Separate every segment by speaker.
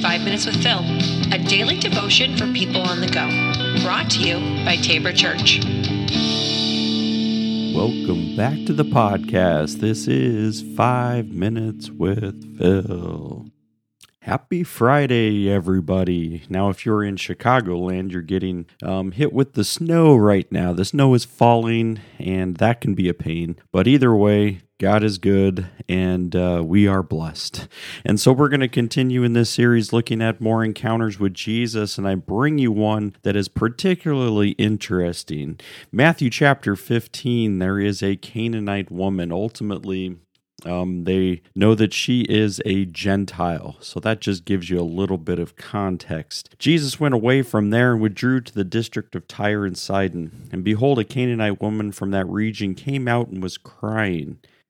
Speaker 1: Five Minutes with Phil, a daily devotion for people on the go. Brought to you by Tabor Church.
Speaker 2: Welcome back to the podcast. This is Five Minutes with Phil. Happy Friday, everybody. Now, if you're in Chicagoland, you're getting um, hit with the snow right now. The snow is falling, and that can be a pain. But either way, God is good and uh, we are blessed. And so we're going to continue in this series looking at more encounters with Jesus. And I bring you one that is particularly interesting. Matthew chapter 15, there is a Canaanite woman. Ultimately, um, they know that she is a Gentile. So that just gives you a little bit of context. Jesus went away from there and withdrew to the district of Tyre and Sidon. And behold, a Canaanite woman from that region came out and was crying.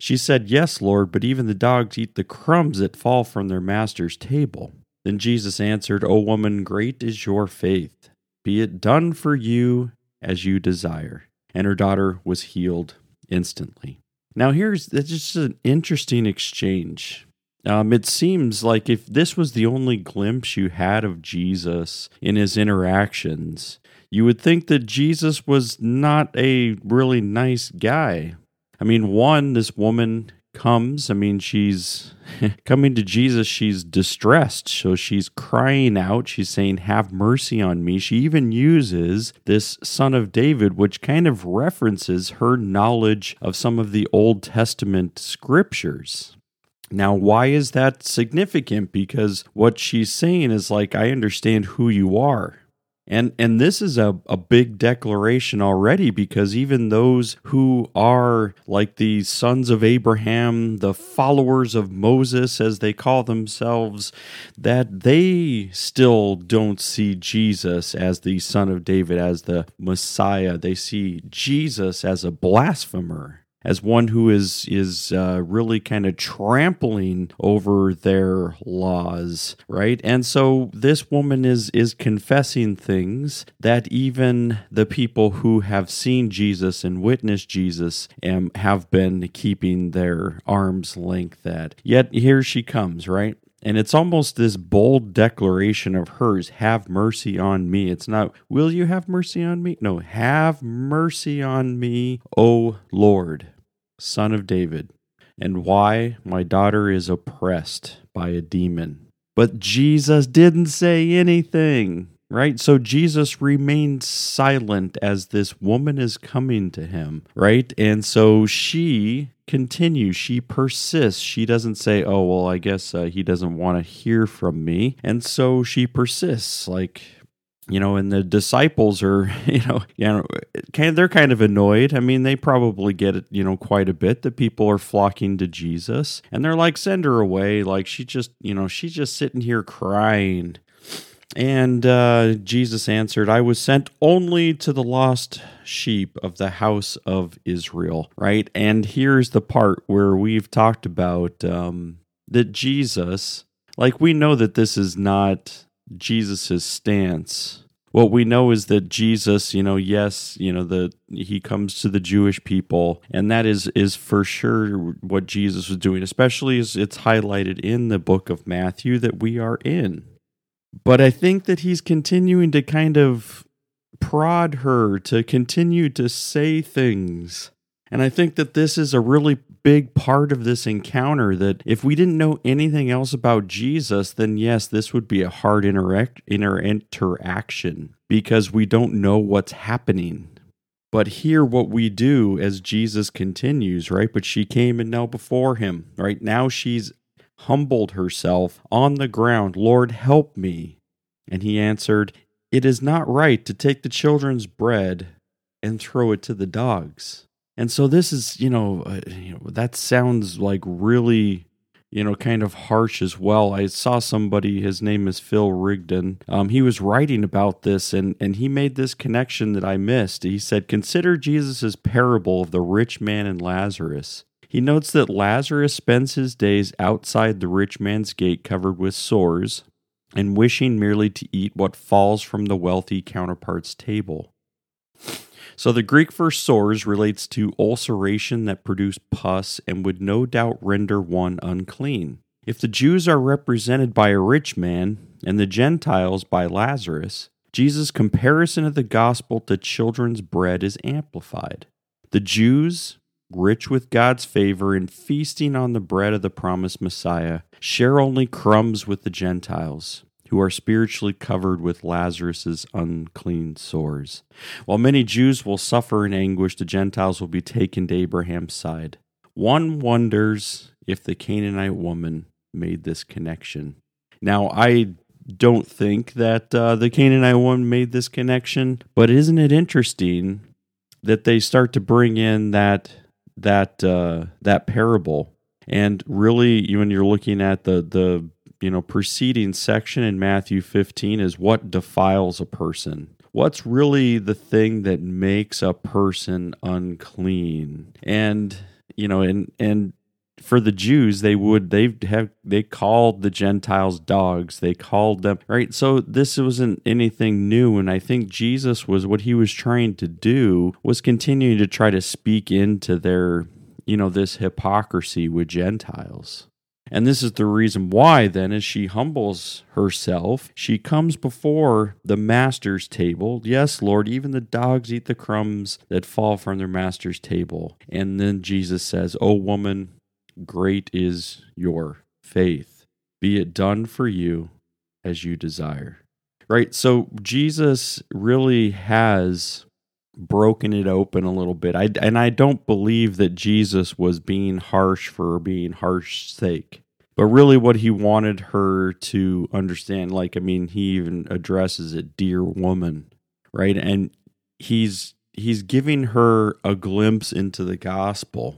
Speaker 2: She said, Yes, Lord, but even the dogs eat the crumbs that fall from their master's table. Then Jesus answered, O woman, great is your faith. Be it done for you as you desire. And her daughter was healed instantly. Now, here's just an interesting exchange. Um, it seems like if this was the only glimpse you had of Jesus in his interactions, you would think that Jesus was not a really nice guy. I mean, one, this woman comes. I mean, she's coming to Jesus. She's distressed. So she's crying out. She's saying, Have mercy on me. She even uses this son of David, which kind of references her knowledge of some of the Old Testament scriptures. Now, why is that significant? Because what she's saying is like, I understand who you are. And and this is a, a big declaration already because even those who are like the sons of Abraham, the followers of Moses as they call themselves, that they still don't see Jesus as the son of David, as the Messiah. They see Jesus as a blasphemer as one who is is uh, really kind of trampling over their laws, right? And so this woman is is confessing things that even the people who have seen Jesus and witnessed Jesus um, have been keeping their arms length at. Yet here she comes, right? And it's almost this bold declaration of hers have mercy on me. It's not, will you have mercy on me? No, have mercy on me, O Lord, Son of David. And why my daughter is oppressed by a demon. But Jesus didn't say anything, right? So Jesus remained silent as this woman is coming to him, right? And so she continues. She persists. She doesn't say, "Oh, well, I guess uh, he doesn't want to hear from me," and so she persists. Like, you know, and the disciples are, you know, you know, they're kind of annoyed. I mean, they probably get it, you know, quite a bit that people are flocking to Jesus, and they're like, "Send her away!" Like she just, you know, she's just sitting here crying. And uh, Jesus answered, I was sent only to the lost sheep of the house of Israel, right? And here's the part where we've talked about um, that Jesus, like, we know that this is not Jesus's stance. What we know is that Jesus, you know, yes, you know, the he comes to the Jewish people, and that is is for sure what Jesus was doing, especially as it's highlighted in the book of Matthew that we are in. But I think that he's continuing to kind of prod her to continue to say things. And I think that this is a really big part of this encounter that if we didn't know anything else about Jesus, then yes, this would be a hard interact, inter- interaction because we don't know what's happening. But here, what we do as Jesus continues, right? But she came and knelt before him, right? Now she's humbled herself on the ground, Lord, help me. And he answered, It is not right to take the children's bread and throw it to the dogs. And so this is, you know, uh, you know that sounds like really you know, kind of harsh as well. I saw somebody, his name is Phil Rigdon. Um, he was writing about this and, and he made this connection that I missed. He said, Consider Jesus' parable of the rich man and Lazarus. He notes that Lazarus spends his days outside the rich man's gate covered with sores and wishing merely to eat what falls from the wealthy counterpart's table. So the Greek for sores relates to ulceration that produce pus and would no doubt render one unclean. If the Jews are represented by a rich man and the Gentiles by Lazarus, Jesus' comparison of the gospel to children's bread is amplified. The Jews, rich with God's favor and feasting on the bread of the promised Messiah, share only crumbs with the Gentiles who are spiritually covered with Lazarus's unclean sores. While many Jews will suffer in anguish, the Gentiles will be taken to Abraham's side. One wonders if the Canaanite woman made this connection. Now, I don't think that uh, the Canaanite woman made this connection, but isn't it interesting that they start to bring in that that uh, that parable? And really, when you're looking at the the you know preceding section in Matthew 15 is what defiles a person. What's really the thing that makes a person unclean? And you know, and and for the Jews, they would they have they called the Gentiles dogs. They called them right. So this wasn't anything new, and I think Jesus was what he was trying to do was continuing to try to speak into their you know this hypocrisy with Gentiles. And this is the reason why, then, as she humbles herself, she comes before the master's table. Yes, Lord, even the dogs eat the crumbs that fall from their master's table. And then Jesus says, O woman, great is your faith. Be it done for you as you desire. Right? So Jesus really has broken it open a little bit. I, and I don't believe that Jesus was being harsh for being harsh sake. But really, what he wanted her to understand, like, I mean, he even addresses it, dear woman, right? And he's he's giving her a glimpse into the gospel.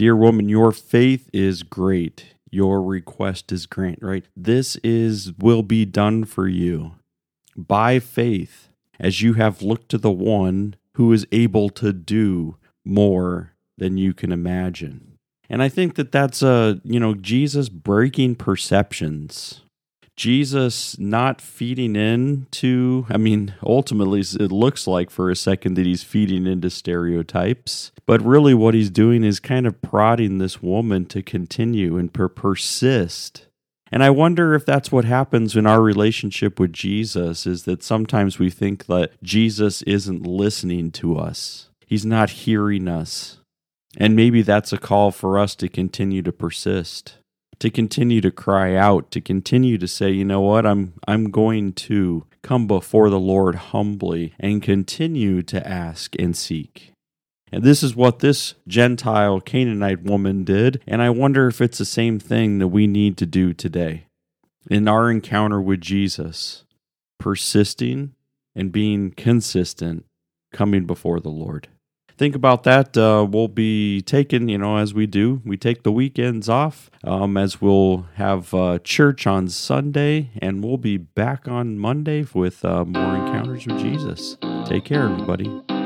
Speaker 2: Dear woman, your faith is great. Your request is granted, right? This is will be done for you by faith as you have looked to the one who is able to do more than you can imagine. And I think that that's a, you know, Jesus breaking perceptions. Jesus not feeding into, I mean, ultimately it looks like for a second that he's feeding into stereotypes, but really what he's doing is kind of prodding this woman to continue and per- persist and I wonder if that's what happens in our relationship with Jesus is that sometimes we think that Jesus isn't listening to us. He's not hearing us. And maybe that's a call for us to continue to persist, to continue to cry out, to continue to say, you know what, I'm I'm going to come before the Lord humbly and continue to ask and seek. And this is what this Gentile Canaanite woman did. And I wonder if it's the same thing that we need to do today in our encounter with Jesus, persisting and being consistent, coming before the Lord. Think about that. Uh, we'll be taking, you know, as we do, we take the weekends off, um, as we'll have uh, church on Sunday, and we'll be back on Monday with uh, more encounters with Jesus. Take care, everybody.